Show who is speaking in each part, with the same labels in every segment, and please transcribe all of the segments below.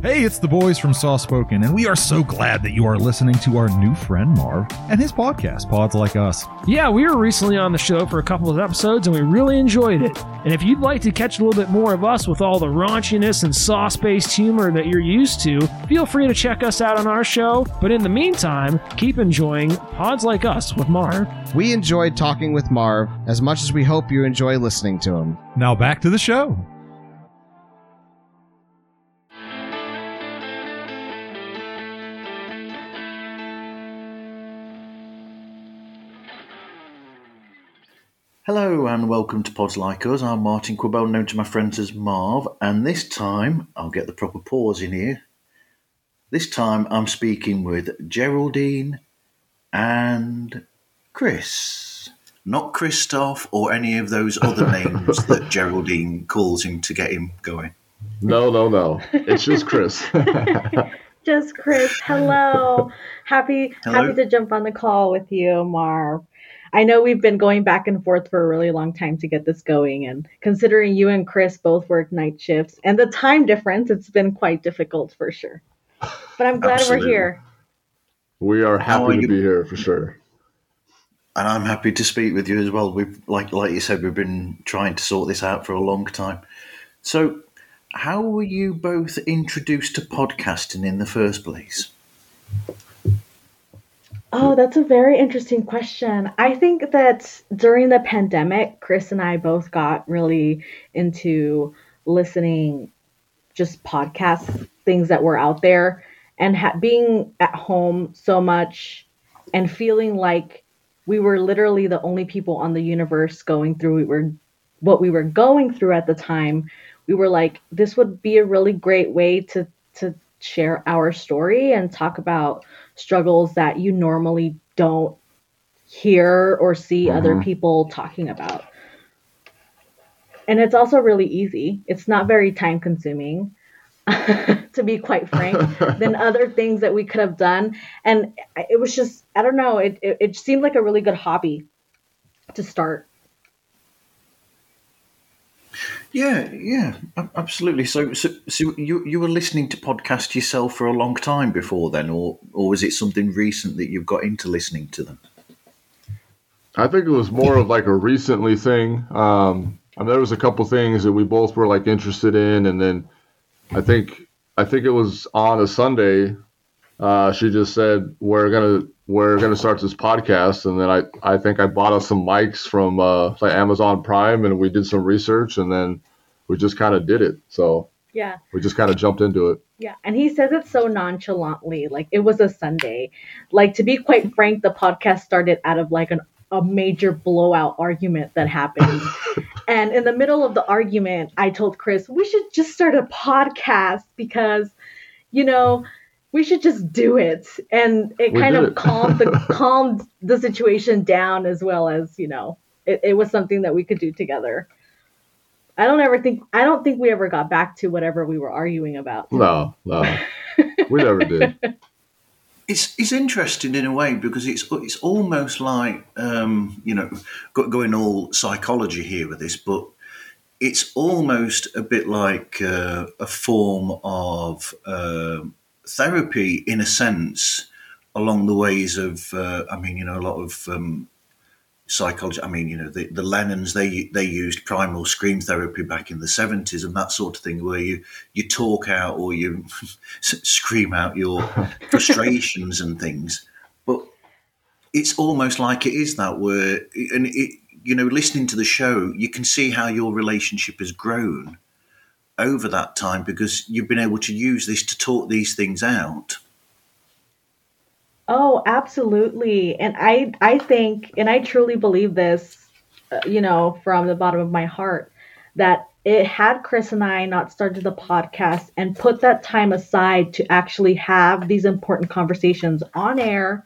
Speaker 1: Hey, it's the boys from Soft Spoken, and we are so glad that you are listening to our new friend Marv and his podcast, Pods Like Us.
Speaker 2: Yeah, we were recently on the show for a couple of episodes and we really enjoyed it. And if you'd like to catch a little bit more of us with all the raunchiness and sauce based humor that you're used to, feel free to check us out on our show. But in the meantime, keep enjoying Pods Like Us with Marv.
Speaker 3: We enjoyed talking with Marv as much as we hope you enjoy listening to him.
Speaker 1: Now back to the show.
Speaker 4: Hello and welcome to Pods Like Us. I'm Martin Quibell, known to my friends as Marv, and this time I'll get the proper pause in here. This time I'm speaking with Geraldine and Chris. Not Christoph or any of those other names that Geraldine calls him to get him going.
Speaker 5: No, no, no. It's just Chris.
Speaker 6: Just Chris. Hello. happy
Speaker 4: Hello.
Speaker 6: happy to jump on the call with you, Marv. I know we've been going back and forth for a really long time to get this going and considering you and Chris both work night shifts and the time difference, it's been quite difficult for sure. But I'm glad
Speaker 4: Absolutely.
Speaker 6: we're here.
Speaker 5: we are
Speaker 4: How are
Speaker 5: happy to be here for sure.
Speaker 4: And I'm happy to speak with you as well. We've like like you said, we've been trying to sort this out for a long time. So how were you both introduced to podcasting in the first place?
Speaker 6: Oh, that's a very interesting question. I think that during the pandemic, Chris and I both got really into listening just podcasts, things that were out there, and ha- being at home so much and feeling like we were literally the only people on the universe going through we were what we were going through at the time. We were like, this would be a really great way to to share our story and talk about struggles that you normally don't hear or see mm-hmm. other people talking about. And it's also really easy. It's not very time consuming, to be quite frank, than other things that we could have done. And it was just, I don't know, it, it, it seemed like a really good hobby to start.
Speaker 4: Yeah, yeah, absolutely. So, so, so you you were listening to podcasts yourself for a long time before then, or or was it something recent that you've got into listening to them?
Speaker 5: I think it was more of like a recently thing. Um, I mean, there was a couple things that we both were like interested in, and then I think I think it was on a Sunday. Uh, she just said we're gonna we're gonna start this podcast, and then I I think I bought us some mics from uh, like Amazon Prime, and we did some research, and then we just kind of did it. So
Speaker 6: Yeah.
Speaker 5: we just kind of jumped into it.
Speaker 6: Yeah, and he says it so nonchalantly, like it was a Sunday. Like to be quite frank, the podcast started out of like an a major blowout argument that happened. and in the middle of the argument, I told Chris, we should just start a podcast because, you know, we should just do it. And it
Speaker 5: We
Speaker 6: kind of
Speaker 5: it.
Speaker 6: calmed the calmed the situation down as well as, you know, it, it was something that we could do together. I don't ever think I don't think we ever got back to whatever we were arguing about.
Speaker 5: No, no, we never did.
Speaker 4: It's it's interesting in a way because it's it's almost like um, you know go- going all psychology here with this, but it's almost a bit like uh, a form of um therapy in a sense along the ways of uh, I mean you know a lot of um, psychology. I mean you know the, the Lennons they they used primal scream therapy back in the seventies and that sort of thing where you you talk out or you scream out your frustrations and things, but it's almost like it is that where and it you know listening to the show you can see how your relationship has grown over that time because you've been able to use this to talk these things out.
Speaker 6: Oh, absolutely. And I I think and I truly believe this, uh, you know, from the bottom of my heart that it had Chris and I not started the podcast and put that time aside to actually have these important conversations on air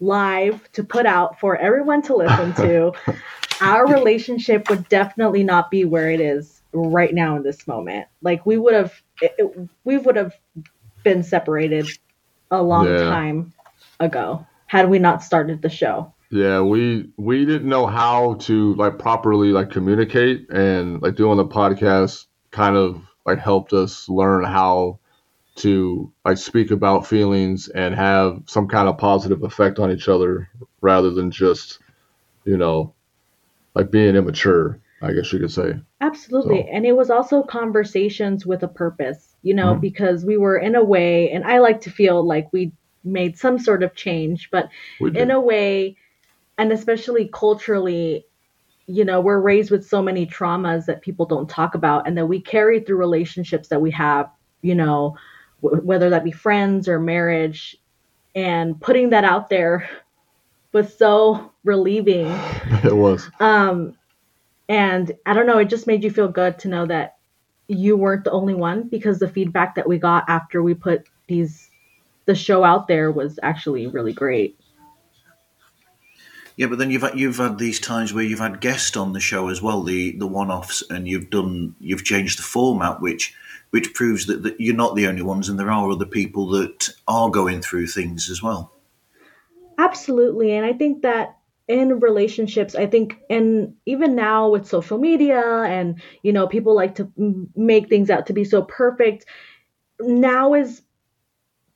Speaker 6: live to put out for everyone to listen to, our relationship would definitely not be where it is right now in this moment. Like we would have, it, we would have been separated a long
Speaker 5: Yeah.
Speaker 6: time ago had we not started the show.
Speaker 5: Yeah, we we didn't know how to like properly like communicate and like doing the podcast kind of like helped us learn how to like speak about feelings and have some kind of positive effect on each other rather than just you know like being immature i guess you could say
Speaker 6: Absolutely.
Speaker 5: So-
Speaker 6: And it was also conversations with a purpose, you know,
Speaker 5: Mhm.
Speaker 6: because we were in a way, and I like to feel like we made some sort of change, but in a way, and especially culturally, you know, we're raised with so many traumas that people don't talk about and that we carry through relationships that we have, you know, w- whether that be friends or marriage. And putting that out there was so relieving
Speaker 5: it was
Speaker 6: um, and I don't know, it just made you feel good to know that you weren't the only one because the feedback that we got after we put these the show out there was actually really great.
Speaker 4: Yeah, but then you've had, you've had these times where you've had guests on the show as well, the the one offs, and you've done you've changed the format, which which proves that, that you're not the only ones, and there are other people that are going through things as well.
Speaker 6: Absolutely. And I think that in relationships, I think, and even now with social media and, you know, people like to m- make things out to be so perfect, now is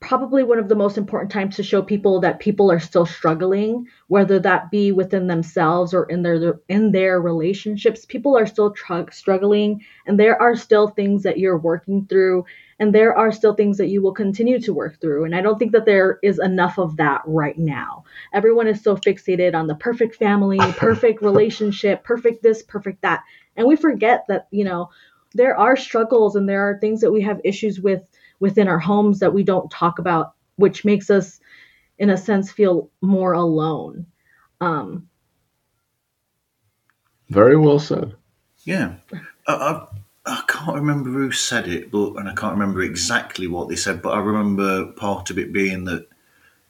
Speaker 6: probably one of the most important times to show people that people are still struggling whether that be within themselves or in their in their relationships. People are still tr- struggling and there are still things that you're working through and there are still things that you will continue to work through. And i don't think that there is enough of that right now. Everyone is so fixated on the perfect family perfect relationship perfect this perfect that. And we forget that you know there are struggles and there are things that we have issues with within our homes that we don't talk about which makes us in a sense feel more alone. Um
Speaker 5: very well said.
Speaker 4: Yeah, I, I, can't remember who said it, but and I can't remember exactly what they said, but I remember part of it being that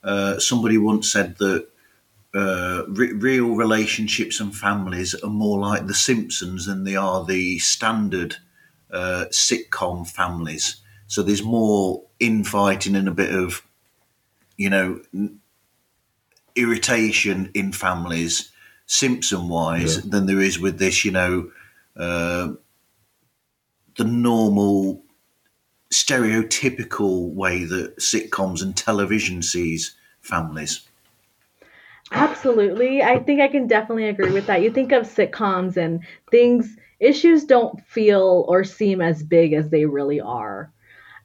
Speaker 4: uh, somebody once said that uh, re- real relationships and families are more like The Simpsons than they are the standard uh, sitcom families. So there's more infighting and a bit of, you know, n- irritation in families, Simpson wise,
Speaker 5: Yeah.
Speaker 4: than there is with this, you know, uh, the normal stereotypical way that sitcoms and television sees families.
Speaker 6: Absolutely. I think I can definitely agree with that. You think of sitcoms and things, issues don't feel or seem as big as they really are.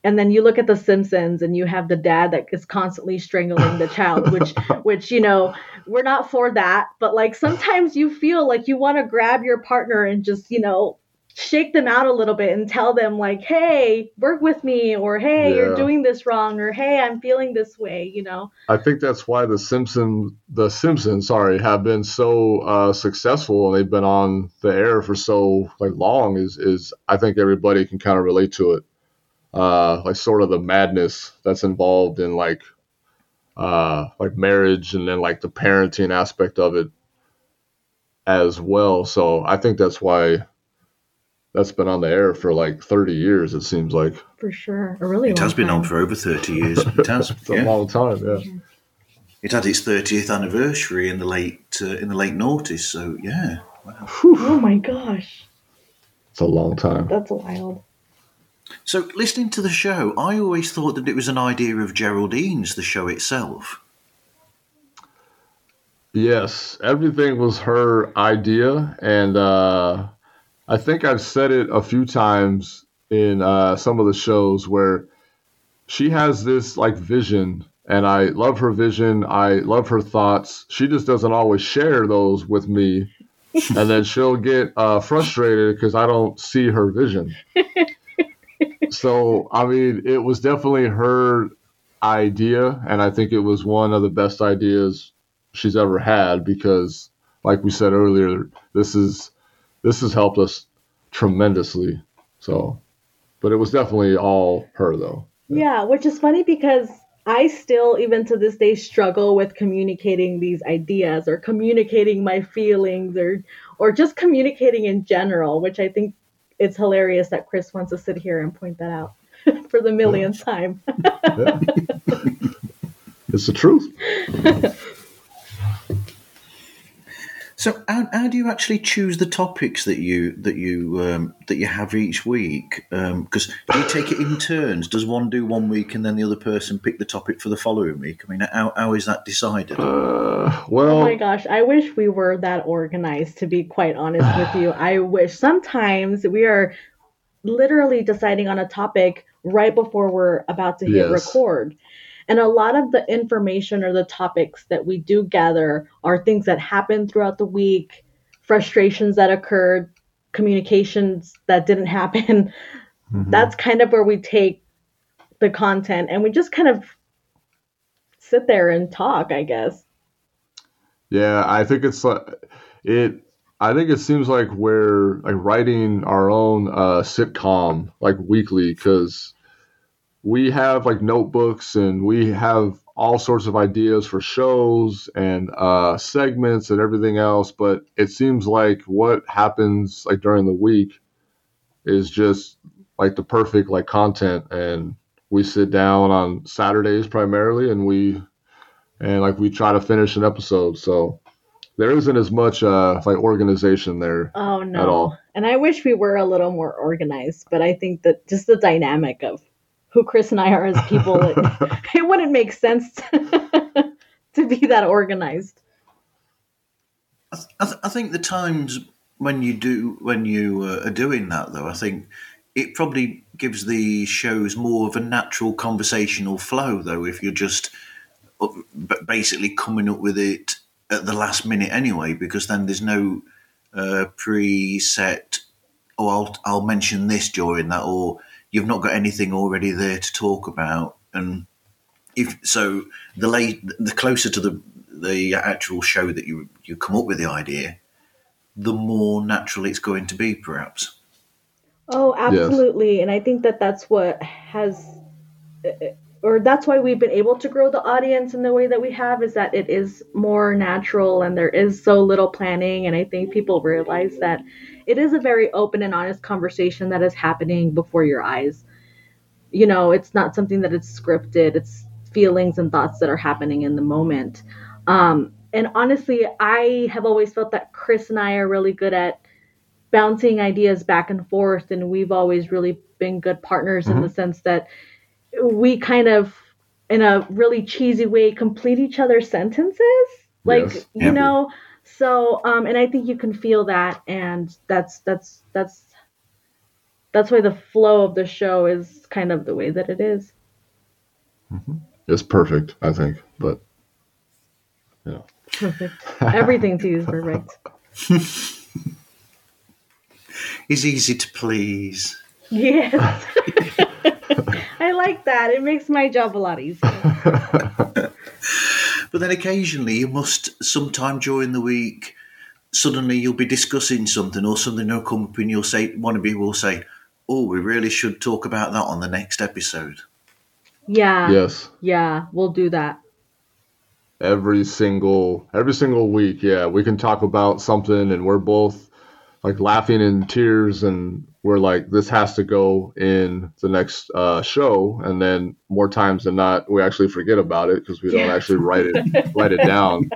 Speaker 6: And then you look at The Simpsons and you have the dad that is constantly strangling the child, which, which, you know, we're not for that. But like sometimes you feel like you want to grab your partner and just, you know, shake them out a little bit and tell them like, hey, work with me, or hey, you're doing this wrong, or hey, I'm feeling this way, you know.
Speaker 5: I think that's why the Simpson the Simpsons, sorry, have been so uh, successful and they've been on the air for so like long. Is is I think everybody can kind of relate to it, uh, like sort of the madness that's involved in like uh, like marriage and then like the parenting aspect of it as well. So I think that's why that's been on the air for like 30 years. It seems like
Speaker 6: For sure. A really
Speaker 4: It
Speaker 6: long
Speaker 4: has been on for over 30 years. It has.
Speaker 5: it's a
Speaker 4: yeah.
Speaker 5: long time. Yeah.
Speaker 4: It had its 30th anniversary in the late uh, in the late noughties. So yeah, wow.
Speaker 6: Oh my gosh.
Speaker 5: It's a long time.
Speaker 6: That's wild.
Speaker 4: So listening to the show, I always thought that it was an idea of Geraldine's. The show itself.
Speaker 5: Yes, everything was her idea, and uh, I think I've said it a few times in uh, some of the shows where she has this like vision, and I love her vision. I love her thoughts. She just doesn't always share those with me, and then she'll get uh, frustrated because I don't see her vision. so I mean, it was definitely her idea, and I think it was one of the best ideas she's ever had because like we said earlier this is this has helped us tremendously so but it was definitely all her though
Speaker 6: Yeah, which is funny because I still, even to this day, struggle with communicating these ideas or communicating my feelings or or just communicating in general, which I think it's hilarious that Chris wants to sit here and point that out for the millionth time.
Speaker 5: Yeah. it's the truth
Speaker 4: So how, how do you actually choose the topics that you that you um, that you have each week? Because do you take it in turns? Does one do one week and then the other person pick the topic for the following week? I mean, how, how is that decided?
Speaker 5: Uh, well,
Speaker 6: Oh my gosh, I wish we were that organized, to be quite honest with you. I wish sometimes we are literally deciding on a topic right before we're about to hit
Speaker 5: Yes.
Speaker 6: record. And a lot of the information or the topics that we do gather are things that happened throughout the week, frustrations that occurred, communications that didn't happen.
Speaker 5: mhm.
Speaker 6: That's kind of where we take the content and we just kind of sit there and talk, I guess.
Speaker 5: Yeah, I think it's like it. I think it seems like we're like writing our own uh, sitcom like weekly because we have like notebooks and we have all sorts of ideas for shows and uh, segments and everything else. But it seems like what happens like during the week is just like the perfect like content and we sit down on Saturdays primarily and we and like we try to finish an episode. So there isn't as much uh like organization there.
Speaker 6: Oh
Speaker 5: at
Speaker 6: no.
Speaker 5: all.
Speaker 6: And I wish we were a little more organized, but I think that just the dynamic of who Chris and I are as people, it, it wouldn't make sense to, to be that organized.
Speaker 4: I, th- I, th- I think the times when you do when you uh, are doing that though, I think it probably gives the shows more of a natural conversational flow though. If you're just uh, basically coming up with it at the last minute anyway, because then there's no uh, preset. Oh, I'll I'll mention this during that, or you've not got anything already there to talk about, and if so, the late the closer to the the actual show that you you come up with the idea, the more natural it's going to be, perhaps.
Speaker 6: Oh, absolutely. And I think that that's what has, or that's why we've been able to grow the audience in the way that we have, is that it is more natural and there is so little planning. And I think people realize that it is a very open and honest conversation that is happening before your eyes. You know, it's not something that is scripted, it's feelings and thoughts that are happening in the moment. Um, and honestly, I have always felt that Chris and I are really good at bouncing ideas back and forth and we've always really been good partners in the sense that we kind of in a really cheesy way complete each other's sentences like
Speaker 5: Yes.
Speaker 6: you know so um and i think you can feel that and that's that's that's that's why the flow of the show is kind of the way that it is.
Speaker 5: It's perfect, I think. But yeah,
Speaker 6: perfect. Everything to you is perfect.
Speaker 4: It's easy to please.
Speaker 6: yes. I like that. It makes my job a lot easier
Speaker 4: But then occasionally you must, sometime during the week, suddenly you'll be discussing something or something will come up and you'll say, one of you will say, Oh, we really should talk about that on the next episode.
Speaker 6: yeah.
Speaker 5: Yes,
Speaker 6: yeah we'll do that.
Speaker 5: Every single every single week, yeah, we can talk about something and we're both like laughing in tears and we're like this has to go in the next uh, show and then more times than not we actually forget about it because we don't
Speaker 6: Yeah.
Speaker 5: actually write it write it down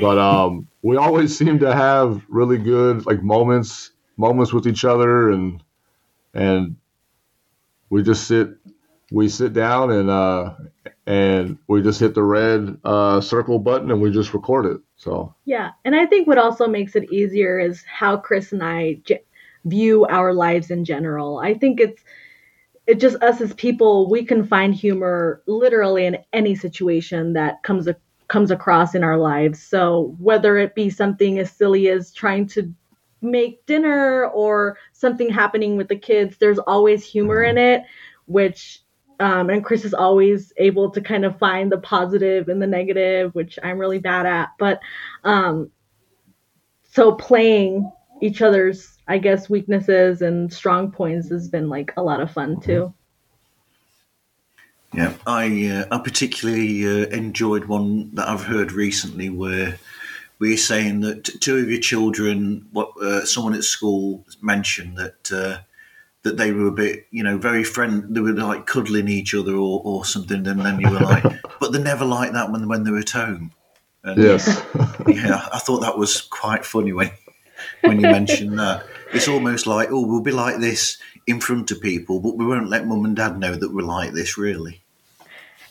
Speaker 5: but um we always seem to have really good like moments moments with each other and and we just sit we sit down and uh and we just hit the red uh circle button and we just record it so
Speaker 6: Yeah, and I think what also makes it easier is how Chris and I j- view our lives in general. I think it's it just us as people, we can find humor literally in any situation that comes a, comes across in our lives. So whether it be something as silly as trying to make dinner or something happening with the kids, there's always humor in it, which um, and Chris is always able to kind of find the positive and the negative, which I'm really bad at. But um, so playing each other's, I guess, weaknesses and strong points has been like a lot of fun too.
Speaker 4: Yeah, I uh, I particularly uh, enjoyed one that I've heard recently where we're saying that two of your children, what uh, someone at school mentioned that uh, that they were a bit, you know, very friend. They were like cuddling each other or, or something, and then you were like, but they're never like that when when they're at home. And
Speaker 5: Yes.
Speaker 4: yeah, I thought that was quite funny when when you mentioned that. It's almost like, oh, we'll be like this in front of people, but we won't let mum and dad know that we're like this, really.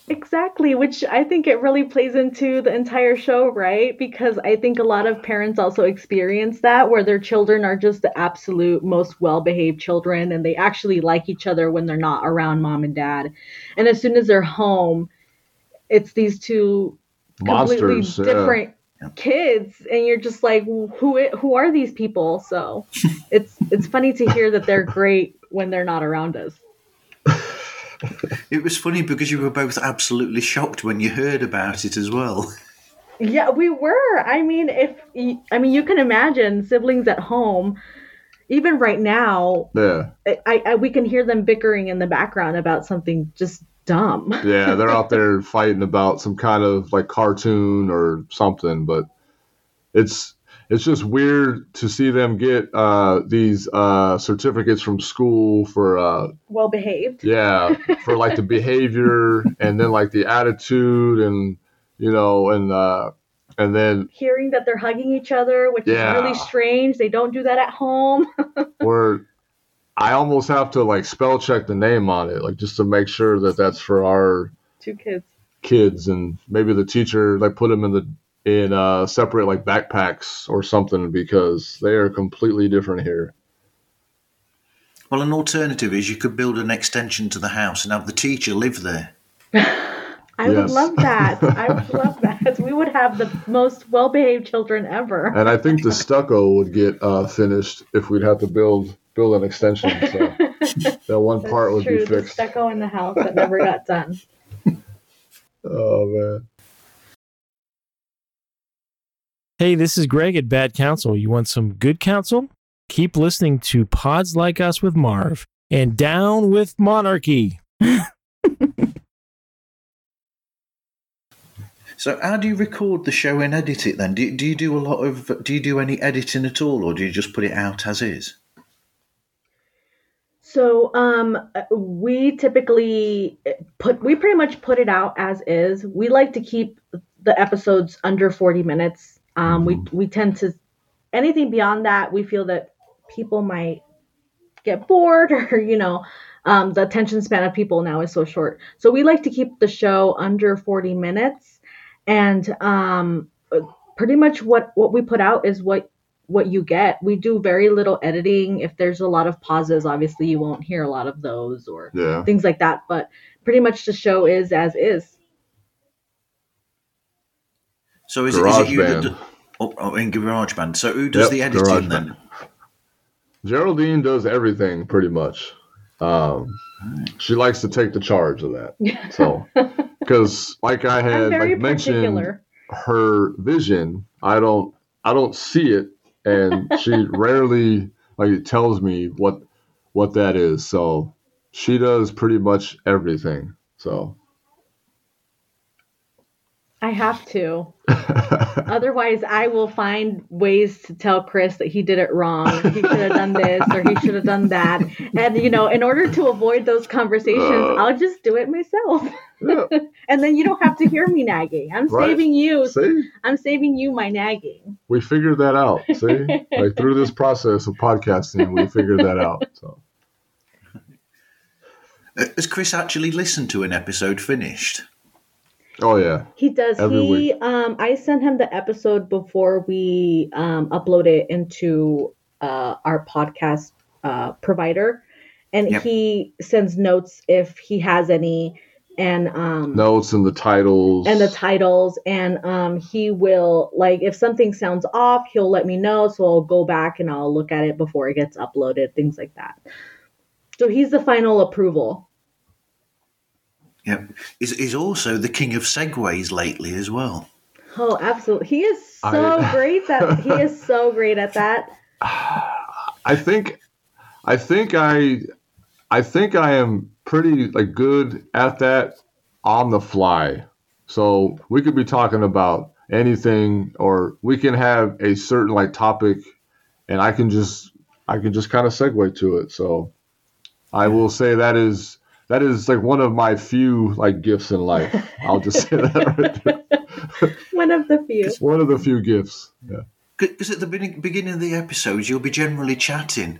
Speaker 6: Exactly, which I think it really plays into the entire show, right? Because I think a lot of parents also experience that where their children are just the absolute most well behaved children and they actually like each other when they're not around mom and dad. And as soon as they're home, it's these two completely
Speaker 5: Monsters. yeah.
Speaker 6: different kids and you're just like who i- who are these people so it's it's funny to hear that they're great when they're not around us
Speaker 4: It was funny because you were both absolutely shocked when you heard about it as well.
Speaker 6: Yeah, we were. I mean, if i mean, you can imagine siblings at home. Even right now,
Speaker 5: Yeah.
Speaker 6: I, I we can hear them bickering in the background about something just dumb.
Speaker 5: Yeah, they're out there fighting about some kind of like cartoon or something, but it's it's just weird to see them get uh, these uh, certificates from school for uh,
Speaker 6: Well behaved.
Speaker 5: yeah for like the behavior and then like the attitude and you know and uh, and then
Speaker 6: Hearing that they're hugging each other, which
Speaker 5: Yeah.
Speaker 6: is really strange. They don't do that at home.
Speaker 5: where I almost have to like spell check the name on it like just to make sure that that's for our
Speaker 6: Two kids.
Speaker 5: kids and maybe the teacher like put them in the in uh separate like backpacks or something because they are completely different here
Speaker 4: Well, an alternative is you could build an extension to the house and have the teacher live there.
Speaker 6: I would love that. I would love that. We would have the most well behaved children ever.
Speaker 5: and i think the stucco would get uh finished if we'd have to build build an extension so that one
Speaker 6: That's
Speaker 5: part would
Speaker 6: true.
Speaker 5: be
Speaker 6: The
Speaker 5: fixed
Speaker 6: stucco in the house that never got done.
Speaker 5: oh man
Speaker 2: Hey, this is Greg at Bad Counsel. You want some good counsel? Keep listening to Pods Like Us with Marv and Down with Monarchy.
Speaker 4: So, how do you record the show and edit it then? Do, do you do a lot of, do you do any editing at all or do you just put it out as is?
Speaker 6: So um we typically put we pretty much put it out as is. We like to keep the episodes under 40 minutes. Um we we tend to anything beyond that we feel that people might get bored or you know um, the attention span of people now is so short. So we like to keep the show under 40 minutes and um pretty much what what we put out is what what you get. We do very little editing. If there's a lot of pauses, obviously you won't hear a lot of those or
Speaker 5: yeah
Speaker 6: things like that. But pretty much the show is as is.
Speaker 4: So, is, it, is it you that do, oh, oh, in GarageBand? So, who does
Speaker 5: Yep,
Speaker 4: the editing
Speaker 5: GarageBand.
Speaker 4: then?
Speaker 5: geraldine does everything pretty much um she likes to take the charge of that so because like i had like mentioned
Speaker 6: particular.
Speaker 5: her vision i don't i don't see it and she rarely like tells me what what that is so she does pretty much everything so
Speaker 6: I have to. Otherwise, I will find ways to tell Chris that he did it wrong. He should have done this or he should have done that. And, you know, in order to avoid those conversations,
Speaker 5: Uh.
Speaker 6: I'll just do it myself.
Speaker 5: Yeah,
Speaker 6: and then you don't have to hear me nagging. I'm
Speaker 5: Right.
Speaker 6: saving you.
Speaker 5: see
Speaker 6: I'm saving you my nagging.
Speaker 5: we figured that out see like through this process of podcasting we figured that out so
Speaker 4: Has Chris actually listened to an episode finished?
Speaker 5: oh yeah
Speaker 6: He does.
Speaker 5: Every
Speaker 6: he
Speaker 5: week.
Speaker 6: um I sent him the episode before we um upload it into uh our podcast uh provider and
Speaker 4: Yep.
Speaker 6: he sends notes if he has any and um
Speaker 5: notes and the titles
Speaker 6: and the titles and um he will like if something sounds off he'll let me know so I'll go back and I'll look at it before it gets uploaded things like that. So he's the final approval.
Speaker 4: Yep. He's, he's also the king of segues lately as well.
Speaker 6: Oh, absolutely. He is so
Speaker 5: I-
Speaker 6: great that he is so great at that.
Speaker 5: I think I think I I think I am pretty like good at that on the fly. So we could be talking about anything or we can have a certain like topic and I can just I can just kind of segue to it. So I will say that is that is like one of my few like gifts in life. I'll just say that right there.
Speaker 6: One of the few.
Speaker 5: It's one of the few gifts. Yeah.
Speaker 4: Because at the beginning, beginning of the episodes, you'll be generally chatting,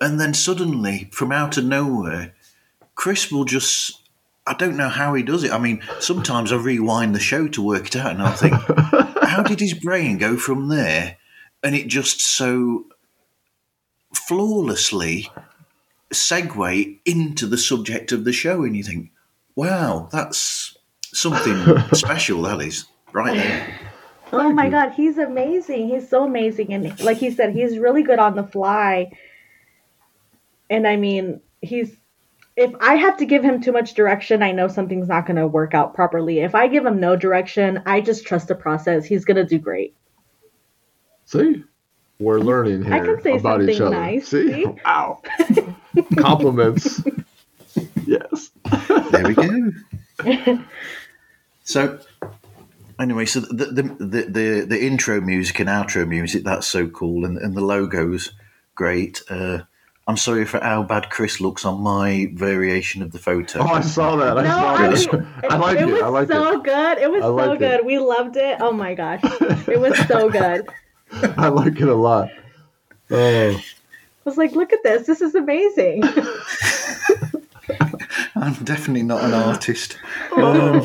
Speaker 4: and then suddenly, from out of nowhere, Chris will just. I don't know how he does it. I mean, sometimes I rewind the show to work it out, and I think, how did his brain go from there? And it just so flawlessly segue into the subject of the show, and you think, wow, that's something special, that is, right there.
Speaker 6: Oh my god, he's amazing. He's so amazing. And like he said, he's really good on the fly. And I mean, he's if I have to give him too much direction, I know something's not going to work out properly. If I give him no direction, I just trust the process. He's going to do great.
Speaker 5: See, we're learning here
Speaker 6: I can say
Speaker 5: about each other.
Speaker 6: nice,
Speaker 5: See,
Speaker 6: see?
Speaker 5: wow, compliments. yes.
Speaker 4: There we go. so, anyway, so the the, the the the intro music and outro music that's so cool, and and the logos great. Uh, I'm sorry for how bad Chris looks on my variation of the photo.
Speaker 5: Oh, I saw that. I
Speaker 6: No,
Speaker 5: saw
Speaker 6: I,
Speaker 5: that.
Speaker 6: mean,
Speaker 5: I like
Speaker 6: it.
Speaker 5: it.
Speaker 6: was
Speaker 5: I like
Speaker 6: so
Speaker 5: it.
Speaker 6: good. It was so
Speaker 5: like it.
Speaker 6: good. We loved it. Oh my gosh. It was so good. I
Speaker 5: I like it a lot. Oh,
Speaker 6: was like, look at this. This is amazing.
Speaker 4: I'm definitely not an artist. Um,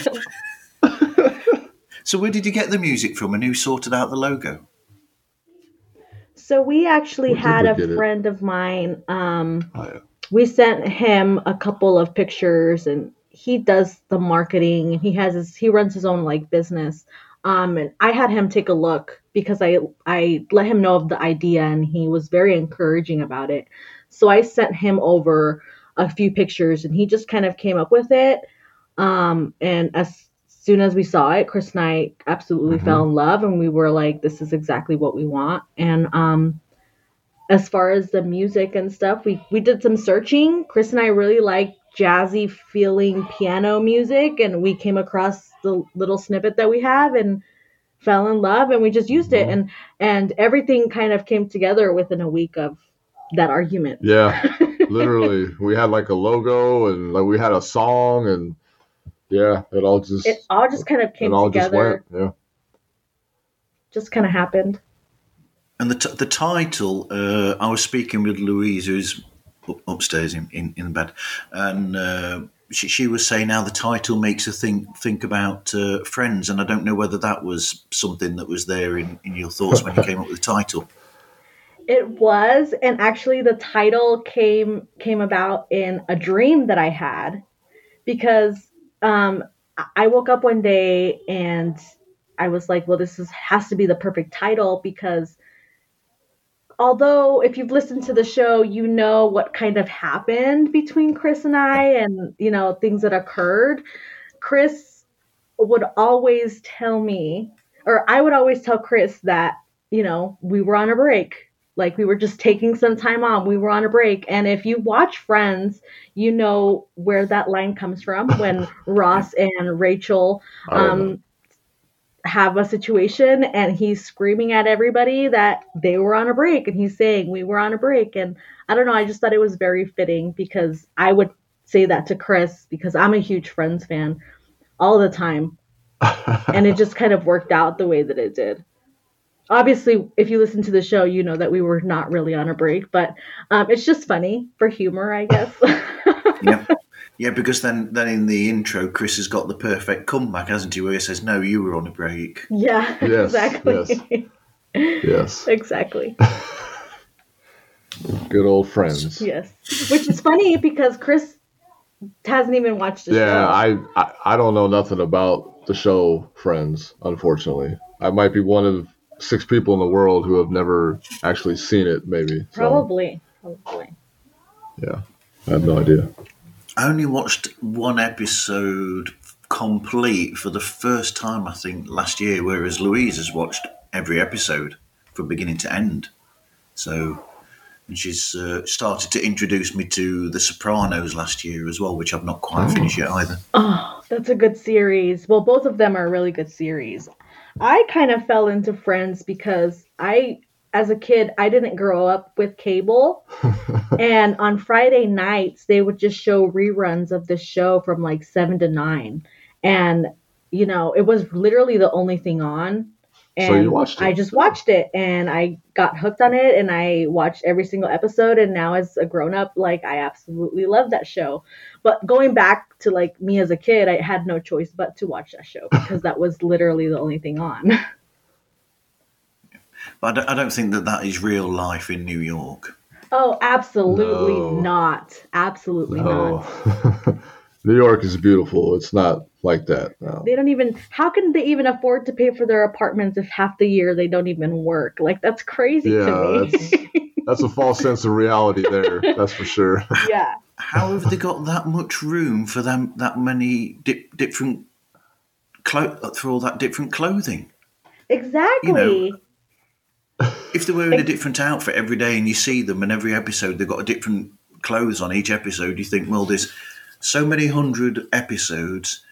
Speaker 4: so, where did you get the music from, and who sorted out the logo?
Speaker 6: So we actually had a
Speaker 5: get it?
Speaker 6: friend of mine. Um,
Speaker 5: oh, yeah.
Speaker 6: we sent him a couple of pictures, and he does the marketing. He has his he runs his own like business. Um, and I had him take a look because I I let him know of the idea, and he was very encouraging about it. So I sent him over a few pictures, and he just kind of came up with it. Um, and as soon as we saw it, Chris and I absolutely
Speaker 5: Mhm.
Speaker 6: fell in love, and we were like, "This is exactly what we want." And um, as far as the music and stuff, we we did some searching. Chris and I really like jazzy feeling piano music, and we came across the little snippet that we have and fell in love, and we just used it, and and everything kind of came together within a week of that argument.
Speaker 5: Yeah, literally, we had like a logo and like we had a song and yeah, it all just
Speaker 6: It all just kind of
Speaker 5: it
Speaker 6: came
Speaker 5: all just
Speaker 6: together.
Speaker 5: went. Yeah.
Speaker 6: Just kind of happened.
Speaker 4: And the, t- the title, uh, I was speaking with Louise, who's upstairs in, in, in the bed, and uh, she, she was saying how the title makes her think think about uh, friends. And I don't know whether that was something that was there in, in your thoughts when you came up with the title.
Speaker 6: It was, and actually, the title came came about in a dream that I had, because um, I- woke up one day and I was like, "Well, this is has to be the perfect title because." Although, if you've listened to the show, you know what kind of happened between Chris and I, and you know things that occurred. Chris would always tell me, or I would always tell Chris that you know we were on a break like we were just taking some time off. We were on a break. And if you watch Friends, you know where that line comes from when Ross and Rachel
Speaker 5: I don't know.
Speaker 6: um, have a situation and he's screaming at everybody that they were on a break and he's saying we were on a break. And I don't know, I just thought it was very fitting because I would say that to Chris because I'm a huge Friends fan all the time. and it just kind of worked out the way that it did obviously if you listen to the show you know that we were not really on a break but um, it's just funny for humor i guess
Speaker 4: yeah. Yeah, because then, then in the intro, Chris has got the perfect comeback, hasn't he? Where he says, "No, you were on a break."
Speaker 6: yeah
Speaker 5: Yes,
Speaker 6: exactly
Speaker 5: yes,
Speaker 6: exactly
Speaker 5: good old friends.
Speaker 6: yes which is funny because chris hasn't even watched the
Speaker 5: Yeah,
Speaker 6: show
Speaker 5: I, I I don't know nothing about the show Friends. Unfortunately, I might be one of six people in the world who have never actually seen it. Maybe. So,
Speaker 6: probably probably
Speaker 5: Yeah, I have no idea.
Speaker 4: I only watched one episode complete for the first time, I think, last year, whereas Louise has watched every episode from beginning to end. So, and she's uh, started to introduce me to The Sopranos last year as well, which I've not quite finished yet either.
Speaker 6: Oh, that's a good series. Well, both of them are really good series. I kind of fell into Friends because I, as a kid, I didn't grow up with cable. and on Friday nights, they would just show reruns of the show from like seven to nine. And you know, it was literally the only thing on. And
Speaker 5: So you watched it.
Speaker 6: I just watched it and I got hooked on it and I watched every single episode and now as a grown up, like I absolutely love that show. But going back to like me as a kid, I had no choice but to watch that show because that was literally the only thing on.
Speaker 4: But I don't, I don't think that that is real life in New York.
Speaker 6: Oh, absolutely
Speaker 5: No.
Speaker 6: not. Absolutely
Speaker 5: No.
Speaker 6: not.
Speaker 5: New York is beautiful. It's not like that. No.
Speaker 6: They don't even how can they even afford to pay for their apartments if half the year they don't even work? Like that's crazy
Speaker 5: Yeah,
Speaker 6: to me.
Speaker 5: That's a false sense of reality there. That's for sure.
Speaker 6: yeah.
Speaker 4: How have they got that much room for them that many di- different clo- for all that different clothing?
Speaker 6: Exactly.
Speaker 4: You know, If they're wearing a different outfit every day and you see them and every episode they've got a different clothes on each episode, you think, well, there's so many hundred episodes.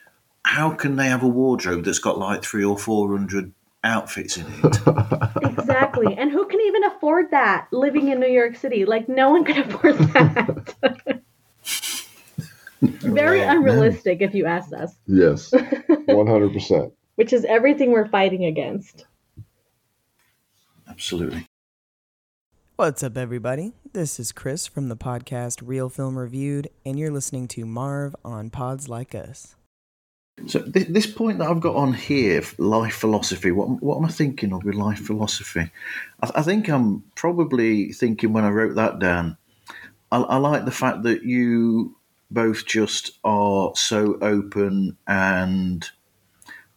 Speaker 4: How can they have a wardrobe that's got like three or four hundred outfits in it?
Speaker 6: exactly. And who can even afford that living in New York City? Like no one can afford that. Very unrealistic if you ask us,
Speaker 5: Yes, one hundred percent.
Speaker 6: which is everything we're fighting against.
Speaker 4: Absolutely.
Speaker 7: What's up, everybody? This is Chris from the podcast Real Film Reviewed, and you're listening to Marv on Pods Like Us.
Speaker 4: So this, this point that I've got on here, life philosophy. What what am I thinking of with life philosophy? I, I think I'm probably thinking when I wrote that down. I, I like the fact that you both just are so open and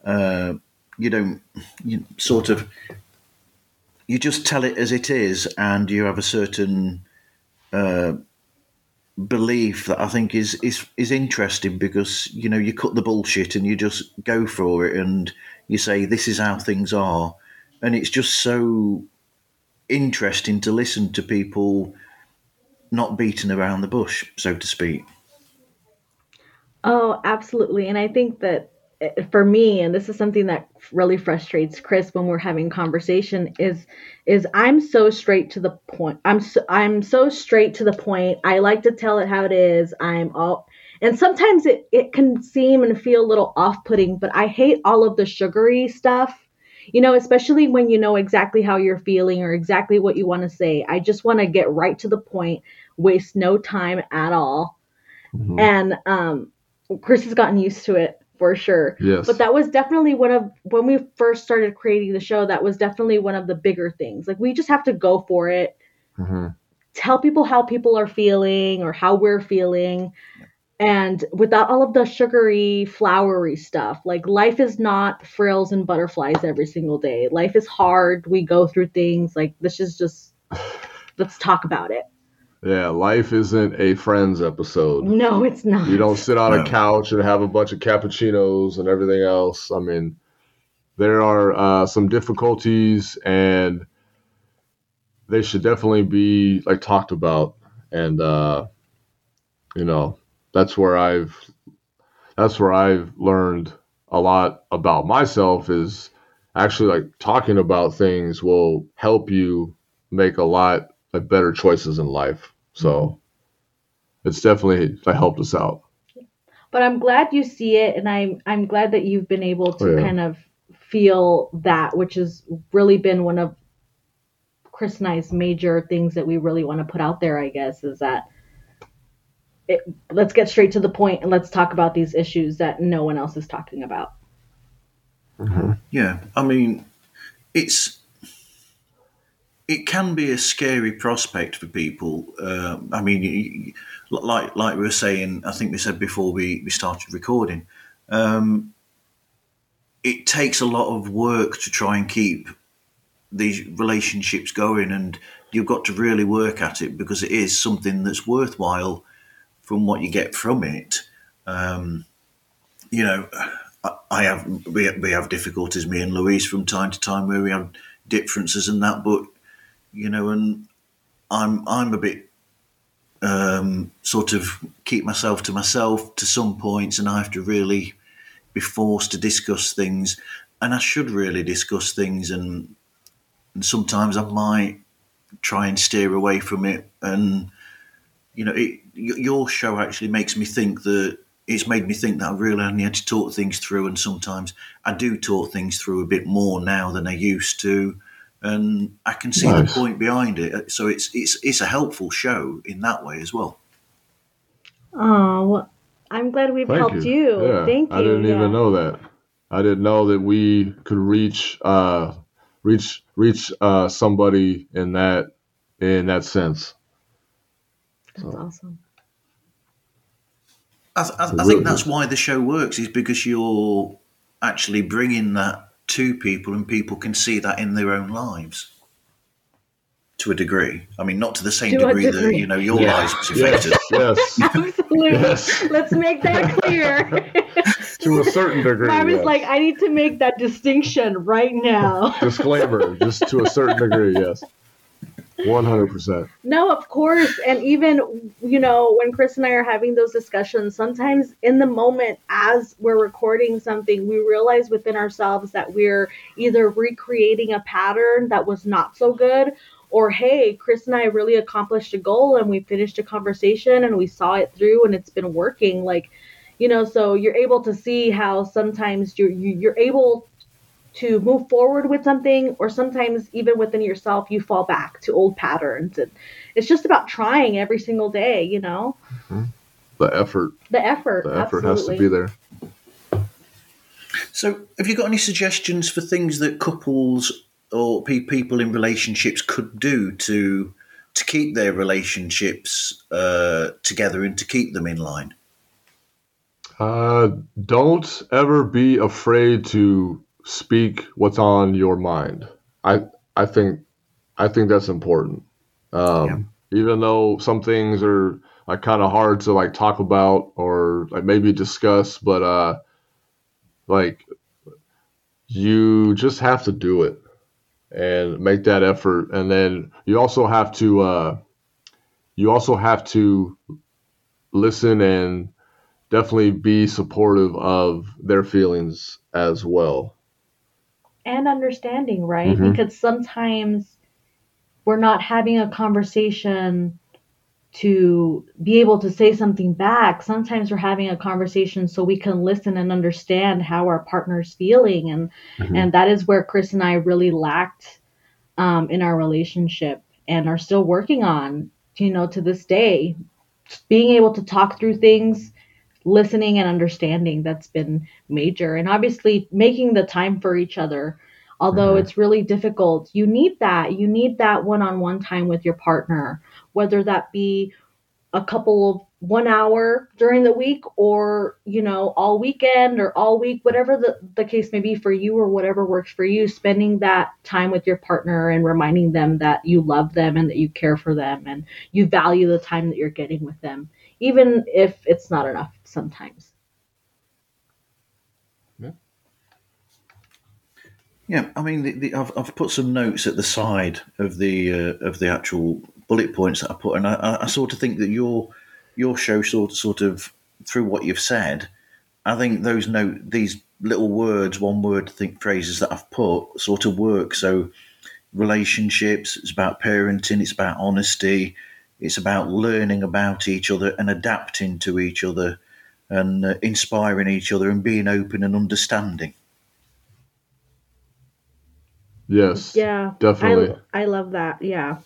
Speaker 4: uh, you don't you sort of you just tell it as it is, and you have a certain uh, belief that I think is is is interesting because you know you cut the bullshit and you just go for it and you say this is how things are, and it's just so interesting to listen to people not beating around the bush, so to speak.
Speaker 6: Oh, absolutely. And I think that for me, and this is something that really frustrates Chris when we're having conversation, is is I'm so straight to the point. I'm so, I'm so straight to the point. I like to tell it how it is. I'm all and sometimes it, it can seem and feel a little off-putting, but I hate all of the sugary stuff. You know, especially when you know exactly how you're feeling or exactly what you want to say. I just want to get right to the point, waste no time at all.
Speaker 5: Mhm.
Speaker 6: And um Chris has gotten used to it for sure.
Speaker 5: Yes.
Speaker 6: But that was definitely one of when we first started creating the show, that was definitely one of the bigger things. Like we just have to go for it,
Speaker 5: Mhm.
Speaker 6: tell people how people are feeling or how we're feeling. And without all of the sugary, flowery stuff, like life is not frills and butterflies every single day. Life is hard. We go through things. Like this is just, let's talk about it.
Speaker 5: Yeah, life isn't a Friends episode.
Speaker 6: No, it's not.
Speaker 5: You don't sit on a couch and have a bunch of cappuccinos and everything else. I mean, there are uh, some difficulties, and they should definitely be like talked about. And uh, you know, that's where I've that's where I've learned a lot about myself. Is actually like talking about things will help you make a lot of better choices in life. So mm-hmm. it's definitely like, helped us out.
Speaker 6: but I'm glad you see it, and I'm I'm glad that you've been able oh, to
Speaker 5: Oh, yeah.
Speaker 6: kind of feel that, which has really been one of Chris and I's major things that we really want to put out there. I guess is that it, let's get straight to the point and let's talk about these issues that no one else is talking about. Mm-hmm.
Speaker 4: Yeah, I mean, it's it can be a scary prospect for people. Uh, I mean, like like we were saying, I think we said before we, we started recording, um, it takes a lot of work to try and keep these relationships going, and you've got to really work at it because it is something that's worthwhile from what you get from it. Um, you know, I- I have we, we have difficulties, me and Louise, from time to time where we have differences and that, but you know, and I'm I'm a bit um, sort of keep myself to myself to some points, and I have to really be forced to discuss things, and I should really discuss things, and and sometimes I might try and steer away from it, and you know, it, your show actually makes me think that it's made me think that I really need to talk things through, and sometimes I do talk things through a bit more now than I used to, and I can see
Speaker 5: Nice.
Speaker 4: the point behind it. So it's it's it's a helpful show in that way as well.
Speaker 6: Oh, well, I'm glad we've
Speaker 5: Thank
Speaker 6: helped you.
Speaker 5: Yeah,
Speaker 6: Thank you.
Speaker 5: I didn't
Speaker 6: yeah.
Speaker 5: even know that. I didn't know that we could reach uh reach reach uh somebody in that in that sense.
Speaker 6: That's awesome.
Speaker 4: I, th- I,
Speaker 5: It
Speaker 4: I
Speaker 5: really
Speaker 4: think that's why the show works is because you're actually bringing that to people, and people can see that in their own lives to a degree. I mean, not to the same
Speaker 6: To a
Speaker 4: degree, that you know your
Speaker 5: Yeah.
Speaker 4: lives was affected.
Speaker 5: Yes, yes,
Speaker 6: Absolutely.
Speaker 5: Yes.
Speaker 6: Let's make that clear.
Speaker 5: to a certain degree.
Speaker 6: I was
Speaker 5: yes.
Speaker 6: like, I need to make that distinction right now.
Speaker 5: disclaimer, just to a certain degree, yes. One hundred percent.
Speaker 6: No, of course. And even, you know, when Chris and I are having those discussions, sometimes in the moment as we're recording something, we realize within ourselves that we're either recreating a pattern that was not so good, or hey, Chris and I really accomplished a goal and we finished a conversation and we saw it through and it's been working. Like, you know, so you're able to see how sometimes you're you- you're able to move forward with something or sometimes even within yourself you fall back to old patterns and it's just about trying every single day you know
Speaker 5: The effort,
Speaker 6: the effort
Speaker 5: the effort
Speaker 6: absolutely.
Speaker 5: has to be there.
Speaker 4: So, have you got any suggestions for things that couples or pe- people in relationships could do to to keep their relationships uh, together and to keep them in line?
Speaker 5: Uh, don't ever be afraid to speak what's on your mind. I I think I think that's important. Um, Even though some things are like kind of hard to like talk about or like maybe discuss, but uh, like you just have to do it and make that effort, and then you also have to uh, you also have to listen and definitely be supportive of their feelings as well.
Speaker 6: And understanding right
Speaker 5: Mhm.
Speaker 6: because sometimes we're not having a conversation to be able to say something back sometimes we're having a conversation so we can listen and understand how our partner's feeling and
Speaker 5: Mhm.
Speaker 6: and that is where chris and i really lacked um, in our relationship and are still working on you know to this day being able to talk through things listening and understanding that's been major. And obviously making the time for each other although
Speaker 5: Mhm.
Speaker 6: it's really difficult you need that. You need that one-on-one time with your partner whether that be a couple of one hour during the week or you know all weekend or all week whatever the, the case may be for you or whatever works for you spending that time with your partner and reminding them that you love them and that you care for them and you value the time that you're getting with them even if it's not enough sometimes
Speaker 4: Yeah, I mean, the, the, I've, I've put some notes at the side of the uh, of the actual bullet points that I put, and I- I, I sort of think that your your show sort of sort of through what you've said, I think those note these little words, one word think phrases that I've put sort of work. So relationships, it's about parenting, it's about honesty, it's about learning about each other and adapting to each other, and uh, inspiring each other and being open and understanding.
Speaker 5: Yes.
Speaker 6: Yeah,
Speaker 5: Definitely.
Speaker 6: I, I love that. Yeah,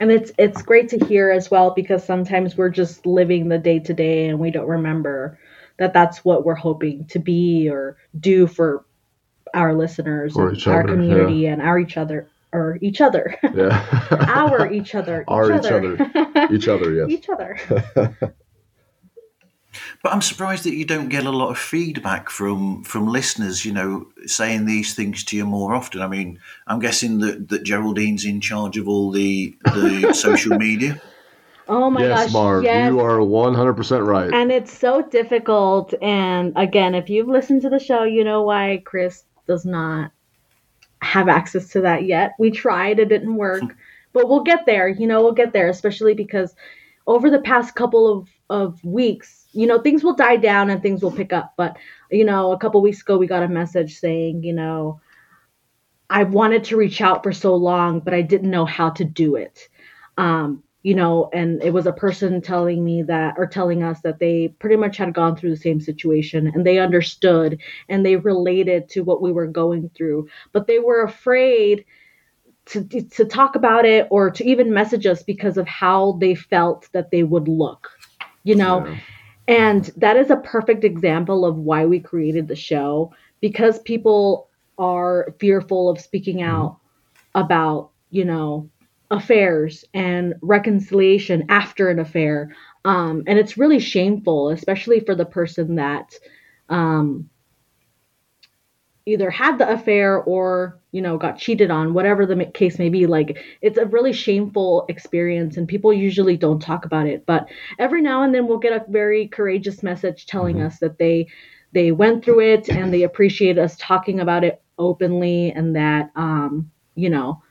Speaker 6: and it's it's great to hear as well because sometimes we're just living the day to day and we don't remember that that's what we're hoping to be or do for our listeners
Speaker 5: For
Speaker 6: and our
Speaker 5: other,
Speaker 6: community and our each other or each other,
Speaker 5: Yeah.
Speaker 6: our each other,
Speaker 5: Our each
Speaker 6: other,
Speaker 5: Each other, yes.
Speaker 6: each other.
Speaker 4: But I'm surprised that you don't get a lot of feedback from from listeners. You know, saying these things to you more often. I mean, I'm guessing that, that Geraldine's in charge of all the the social media.
Speaker 6: Oh my
Speaker 5: yes,
Speaker 6: gosh,
Speaker 5: Marv,
Speaker 6: yes.
Speaker 5: you are 100% right.
Speaker 6: And it's so difficult. And again, if you've listened to the show, you know why Chris does not have access to that yet. We tried, it didn't work. Hmm. but we'll get there. You know, we'll get there, especially because over the past couple of, of weeks, you know, things will die down and things will pick up. But, you know, a couple weeks ago, we got a message saying, you know, I wanted to reach out for so long, but I didn't know how to do it. Um, you know, and it was a person telling me that, or telling us that they pretty much had gone through the same situation and they understood and they related to what we were going through, but they were afraid to, to talk about it or to even message us because of how they felt that they would look, you know? Yeah. And that is a perfect example of why we created the show because people are fearful of speaking out mm-hmm. about, you know, affairs and reconciliation after an affair. Um, and it's really shameful, especially for the person that um, either had the affair or you know got cheated on whatever the case may be like it's a really shameful experience and people usually don't talk about it. But every now and then we'll get a very courageous message telling mm-hmm. us that they they went through it and they appreciate us talking about it openly and that um you know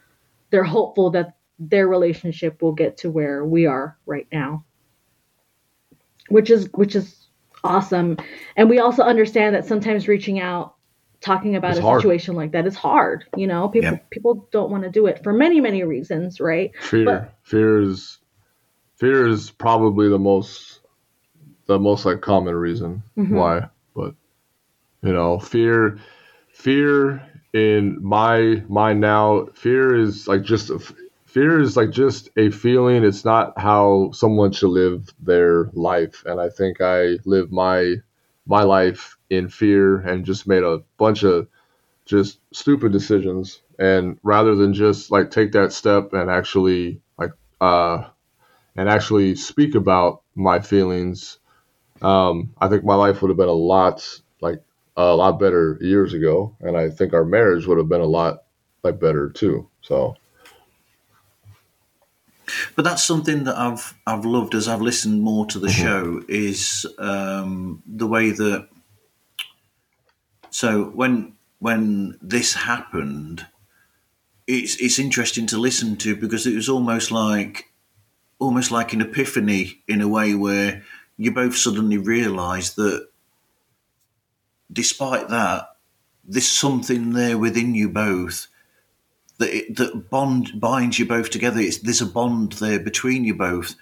Speaker 6: they're hopeful that their relationship will get to where we are right now. Which is which is awesome. And we also understand that sometimes reaching out talking about it's a hard. situation like that is hard you know people yeah. people don't want to do it for many many reasons right
Speaker 5: fear but, fear is fear is probably the most the most like common reason mm-hmm. why but you know fear fear in my mind now fear is like just a, fear is like just a feeling it's not how someone should live their life and i think i live my my life in fear and just made a bunch of just stupid decisions. And rather than just like take that step and actually like uh and actually speak about my feelings um i think my life would have been a lot like a lot better years ago. And i think our marriage would have been a lot like better too. So
Speaker 4: but that's something that I've I've loved as I've listened more to the mm-hmm. show is um, the way that. So when when this happened, it's it's interesting to listen to because it was almost like almost like an epiphany in a way where you both suddenly realise that despite that, there's something there within you both that that bond binds you both together. It's, there's a bond there between you both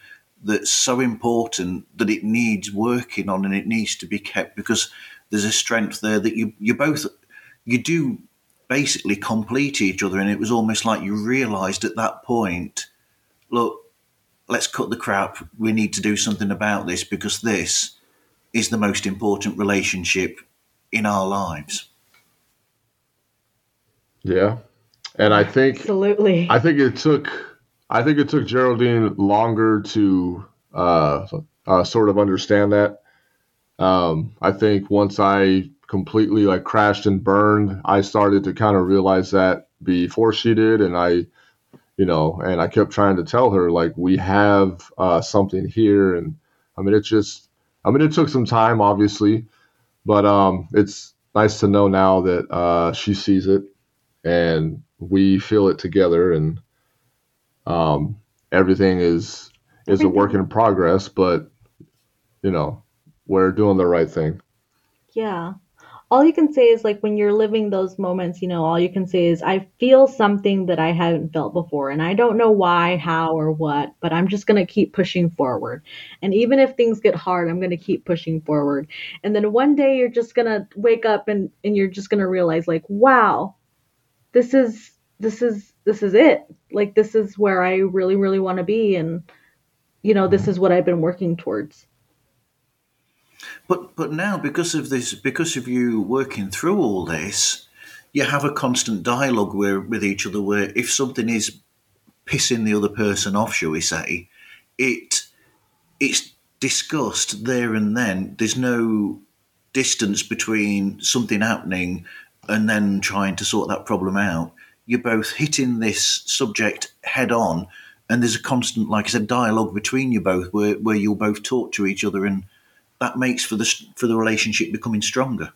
Speaker 4: that's so important that it needs working on and it needs to be kept because there's a strength there that you you both you do basically complete each other. And it was almost like you realized at that point look let's cut the crap. We need to do something about this because this is the most important relationship in our lives.
Speaker 5: Yeah and I think
Speaker 6: absolutely.
Speaker 5: I think it took I think it took Geraldine longer to uh, uh, sort of understand that. Um, I think once I completely like crashed and burned, I started to kind of realize that before she did, and I, you know, and I kept trying to tell her like we have uh, something here, and I mean it just, I mean it took some time, obviously, but um, it's nice to know now that uh, she sees it, and we feel it together and um, everything is is a work in progress but you know we're doing the right thing.
Speaker 6: Yeah. All you can say is like when you're living those moments you know all you can say is i feel something that i haven't felt before and i don't know why how or what but i'm just going to keep pushing forward. And even if things get hard i'm going to keep pushing forward. And then one day you're just going to wake up and and you're just going to realize like wow this is this is this is it. Like this is where i really really want to be and you know this mm-hmm. is what i've been working towards.
Speaker 4: But but now because of this because of you working through all this you have a constant dialogue where, with each other where if something is pissing the other person off shall we say it it's discussed there and then. There's no distance between something happening and then trying to sort that problem out. You're both hitting this subject head on, and there's a constant, like I said, dialogue between you both, where where you'll both talk to each other, and that makes for the for the relationship becoming stronger.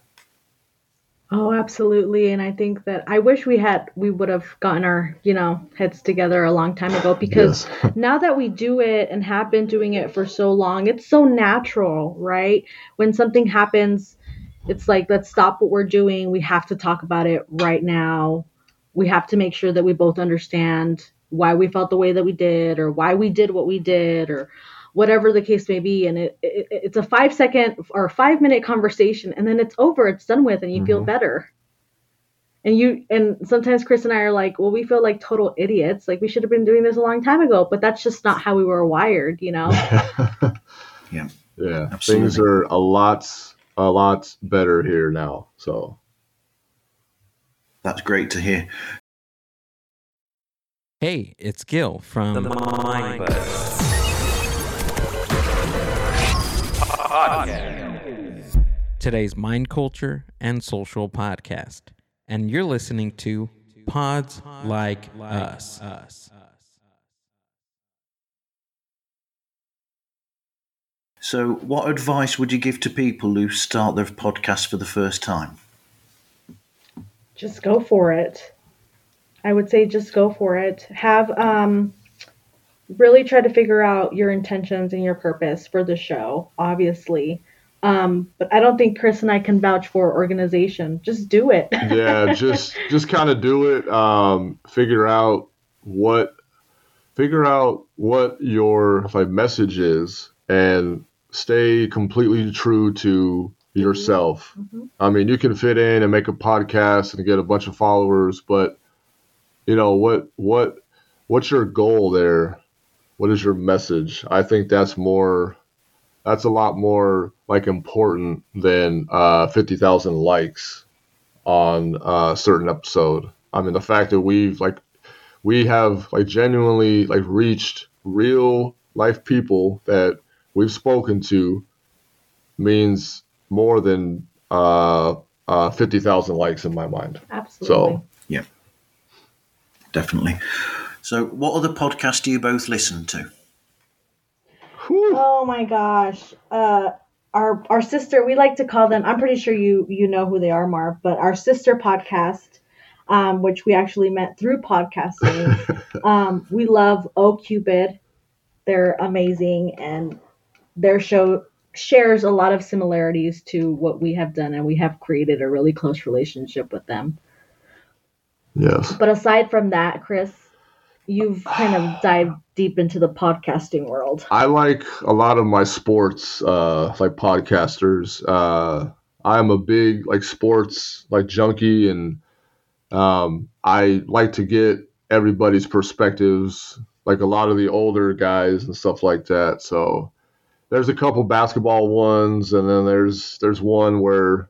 Speaker 6: Oh, absolutely. And I think that I wish we had, we would have gotten our, you know, heads together a long time ago because yes. now that we do it and have been doing it for so long, it's so natural, right? When something happens, it's like let's stop what we're doing. We have to talk about it right now. We have to make sure that we both understand why we felt the way that we did or why we did what we did or whatever the case may be. And it, it it's a five second or five minute conversation and then it's over. It's done with and you feel mm-hmm. better. And you and sometimes chris and i are like well we feel like total idiots. Like we should have been doing this a long time ago but that's just not how we were wired you know?
Speaker 4: Yeah.
Speaker 5: yeah,
Speaker 4: Absolutely.
Speaker 5: things are a lot a lot better here now. So
Speaker 4: That's great to hear.
Speaker 8: Hey, it's Gil from the Mind Today's Mind Culture and Social Podcast. And you're listening to Pods Like Us.
Speaker 4: So, what advice would you give to people who start their podcast for the first time?
Speaker 6: just go for it. I would say just go for it. Have um really try to figure out your intentions and your purpose for the show, obviously. Um, but I don't think Chris and I can vouch for organization. Just do it.
Speaker 5: yeah, just just kind of do it. Um, figure out what figure out what your like message is, and stay completely true to mm-hmm. yourself. Mm-hmm. I mean, you can fit in and make a podcast and get a bunch of followers, but you know what what what's your goal there? What is your message? I think that's more that's a lot more like important than uh, 50,000 likes on a certain episode. I mean, the fact that we've like we have like genuinely like reached real life people that we've spoken to means more than uh, uh, 50,000 likes in my mind.
Speaker 6: Absolutely.
Speaker 5: So
Speaker 4: Yeah, definitely. So, what other podcasts do you both listen to?
Speaker 6: Oh my gosh. Uh our our sister, we like to call them I'm pretty sure you you know who they are, Marv, but our sister podcast, um, which we actually met through podcasting. um, we love Oh Cupid. They're amazing and their show shares a lot of similarities to what we have done and we have created a really close relationship with them.
Speaker 5: yes.
Speaker 6: But aside from that, Chris, you've kind of dived deep into the podcasting world.
Speaker 5: I like a lot of my sports, uh, like podcasters. Uh, I'm a big like sports like junkie, and um, I like to get everybody's perspectives, like a lot of the older guys and stuff like that. So there's a couple basketball ones, and then there's there's one where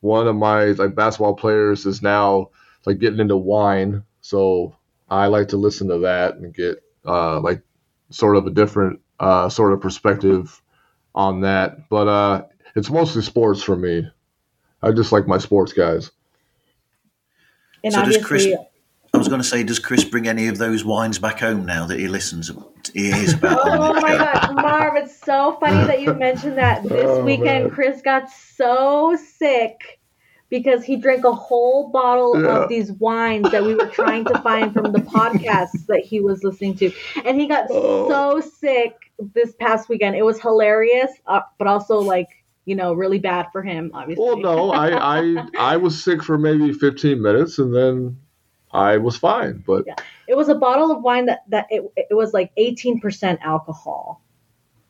Speaker 5: one of my like basketball players is now like getting into wine. So I like to listen to that and get uh, like sort of a different uh, sort of perspective on that. But uh, it's mostly sports for me. I just like my sports guys.
Speaker 6: And
Speaker 4: So does Chris- I was going to say, does Chris bring any of those wines back home now that he listens? He hears about.
Speaker 6: Oh my god, Marv, it's so funny that you mentioned that. This
Speaker 5: Oh,
Speaker 6: weekend,
Speaker 5: man.
Speaker 6: Chris got so sick because he drank a whole bottle
Speaker 5: Yeah.
Speaker 6: of these wines that we were trying to find from the podcasts that he was listening to. And he got
Speaker 5: Oh.
Speaker 6: so sick this past weekend. It was hilarious, uh, but also like, you know, really bad for him, obviously.
Speaker 5: Well, no, I, I I was sick for maybe 15 minutes and then I was fine. But
Speaker 6: Yeah. It was a bottle of wine that that it, it was like 18% alcohol,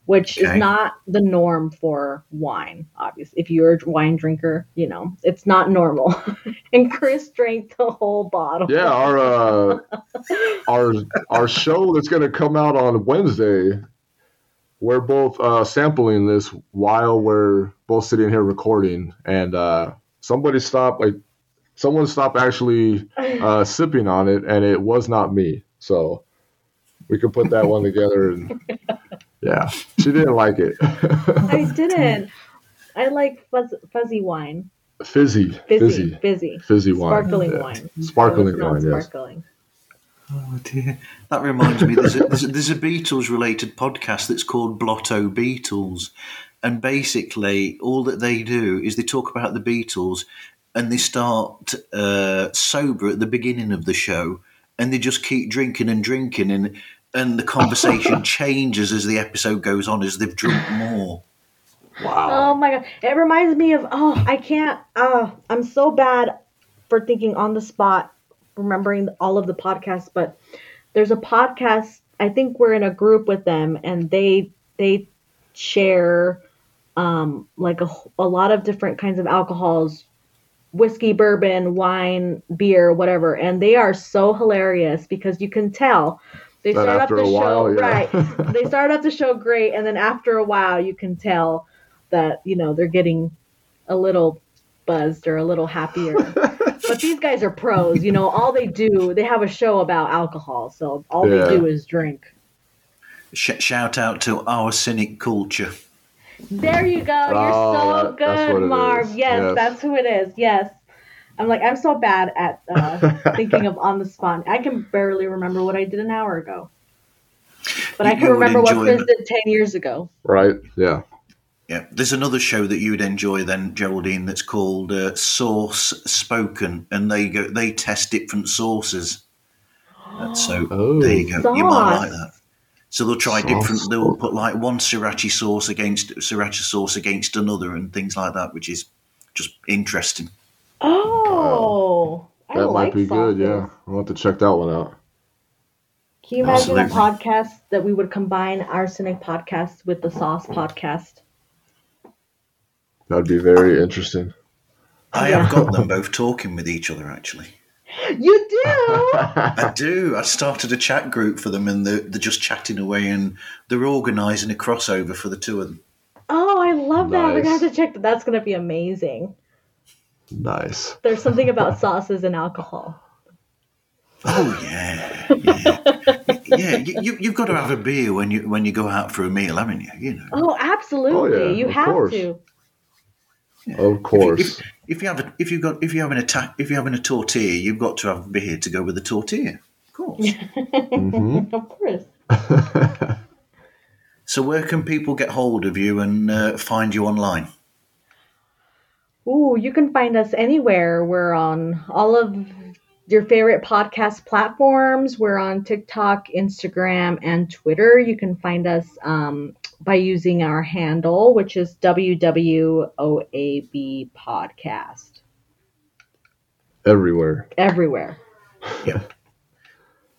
Speaker 6: which
Speaker 4: Okay.
Speaker 6: is not the norm for wine. Obviously, if you're a wine drinker, you know it's not normal. and Chris drank the whole bottle.
Speaker 5: yeah, our uh, our our show that's going to come out on Wednesday. We're both uh, sampling this while we're both sitting here recording, and uh, somebody stopped like someone stopped actually uh, sipping on it, and it was not me. So we could put that one together, and yeah, she didn't like it.
Speaker 6: I didn't. I like fuzz, fuzzy wine,
Speaker 5: fizzy,
Speaker 6: fizzy,
Speaker 5: fizzy,
Speaker 6: fizzy,
Speaker 5: fizzy wine,
Speaker 6: sparkling
Speaker 5: yeah.
Speaker 6: wine,
Speaker 5: sparkling
Speaker 6: It's not
Speaker 5: wine. Yes.
Speaker 6: sparkling.
Speaker 4: Oh dear. That reminds me, there's a, there's a, there's a Beatles related podcast that's called Blotto Beatles. And basically, all that they do is they talk about the Beatles and they start uh, sober at the beginning of the show and they just keep drinking and drinking. And, and the conversation changes as the episode goes on as they've drunk more.
Speaker 5: Wow.
Speaker 6: Oh my god! It reminds me of oh I can't oh I'm so bad for thinking on the spot, remembering all of the podcasts. But there's a podcast. I think we're in a group with them, and they they share um, like a, a lot of different kinds of alcohols whiskey, bourbon, wine, beer, whatever. And they are so hilarious because you can tell they
Speaker 5: That
Speaker 6: start off
Speaker 5: after
Speaker 6: the show
Speaker 5: while, yeah.
Speaker 6: right. they start off the show great, and then after a while, you can tell that you know they're getting a little buzzed or a little happier. but these guys are pros. You know, all they do, they have a show about alcohol, so all
Speaker 5: Yeah.
Speaker 6: they do is drink.
Speaker 4: Sh- shout out to our cynic culture.
Speaker 6: There you go. You're
Speaker 5: Oh,
Speaker 6: so
Speaker 5: that-
Speaker 6: good, Marv. Yes,
Speaker 5: Yes.
Speaker 6: that's who it is. Yes. I'm like, I'm so bad at uh, thinking of on the spot. I can barely remember what I did an hour ago. But I can remember what
Speaker 4: enjoy
Speaker 6: Chris did 10 years ago.
Speaker 5: Right? Yeah.
Speaker 4: Yeah, there's another show that you would enjoy then, Geraldine, that's called uh, Sauce Spoken, and they go they test different sauces. Uh, so
Speaker 5: Oh.
Speaker 4: there you go. You might like that. So they'll try
Speaker 5: Sauce
Speaker 4: different. They'll put like one sriracha sauce against sriracha sauce against another, and things like that, which is just interesting.
Speaker 6: Oh, I
Speaker 5: That
Speaker 6: like
Speaker 5: might be good. Yeah. I'll have to check that one out.
Speaker 6: Can you imagine a podcast that we would combine Arsenic podcast with the Sauce podcast?
Speaker 5: That'd be very interesting.
Speaker 4: I have got them both talking with each other. Actually,
Speaker 6: You do?
Speaker 4: I do. I started a chat group for them, and they're, they're just chatting away, and they're organising a crossover for the two of them.
Speaker 6: oh, I love that. We're going to have to check that. That's going to be amazing.
Speaker 5: nice.
Speaker 6: There's something about sauces and alcohol.
Speaker 4: Oh yeah, yeah, yeah. You, you, you've got to have a beer when you when you go out for a meal, haven't you? You know,
Speaker 6: Oh, absolutely.
Speaker 5: Oh, yeah,
Speaker 6: you
Speaker 5: of
Speaker 6: have
Speaker 5: course.
Speaker 6: to.
Speaker 5: Of course.
Speaker 4: if, if you have a, if you've got if you're having a ta- if you're having a tortilla, you've got to have beer to go with the tortilla. Of course.
Speaker 5: hmm
Speaker 6: Of course.
Speaker 4: so where can people get hold of you and uh, find you online?
Speaker 6: Ooh, you can find us anywhere. We're on all of your favorite podcast platforms. We're on TikTok, Instagram, and Twitter. You can find us um, by using our handle, which is WWOAB Podcast.
Speaker 5: Everywhere.
Speaker 6: Everywhere.
Speaker 4: Yeah.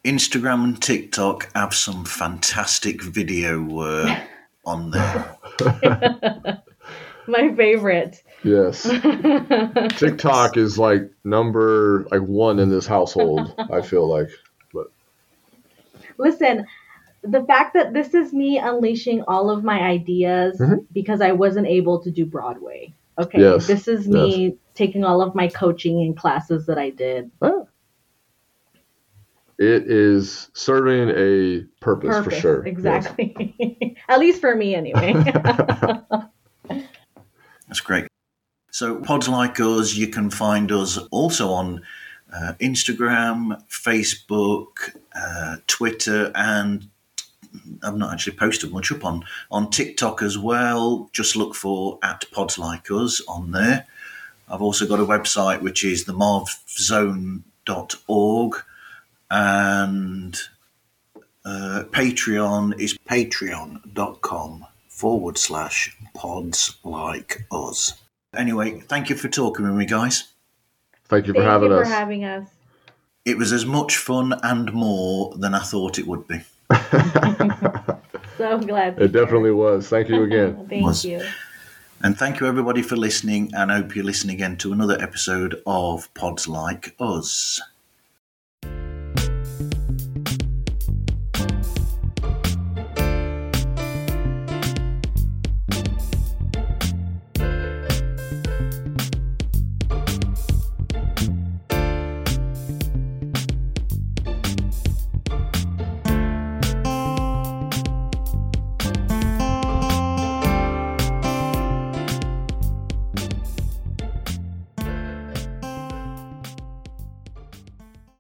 Speaker 4: Instagram and TikTok have some fantastic video uh, on there.
Speaker 6: My favorite.
Speaker 5: Yes. TikTok is like number like one in this household. I feel like. But
Speaker 6: Listen, the fact that this is me unleashing all of my ideas
Speaker 5: Mhm.
Speaker 6: because I wasn't able to do Broadway. Okay.
Speaker 5: Yes,
Speaker 6: This is me taking all of my coaching and classes that I did.
Speaker 5: it is serving a purpose, for
Speaker 6: Purpose,
Speaker 5: sure. Yes.
Speaker 6: Exactly. At least for me, anyway.
Speaker 4: That's great. So, pods like us, you can find us also on uh, Instagram, Facebook, uh, Twitter, and I've not actually posted much up on on TikTok as well. Just look for at pods like us on there. I've also got a website which is themarvzone.org and uh, Patreon is patreon.com forward slash pods like us. Anyway, thank you for talking with me, guys.
Speaker 5: Thank you for
Speaker 6: Thank
Speaker 5: having
Speaker 6: you for having us.
Speaker 4: It was as much fun and more than I thought it would be.
Speaker 6: So glad.
Speaker 5: it definitely was. Thank you again.
Speaker 6: Thank
Speaker 4: Was.
Speaker 6: you.
Speaker 4: And thank you, everybody, for listening. And I hope you listen again to another episode of Pods Like Us.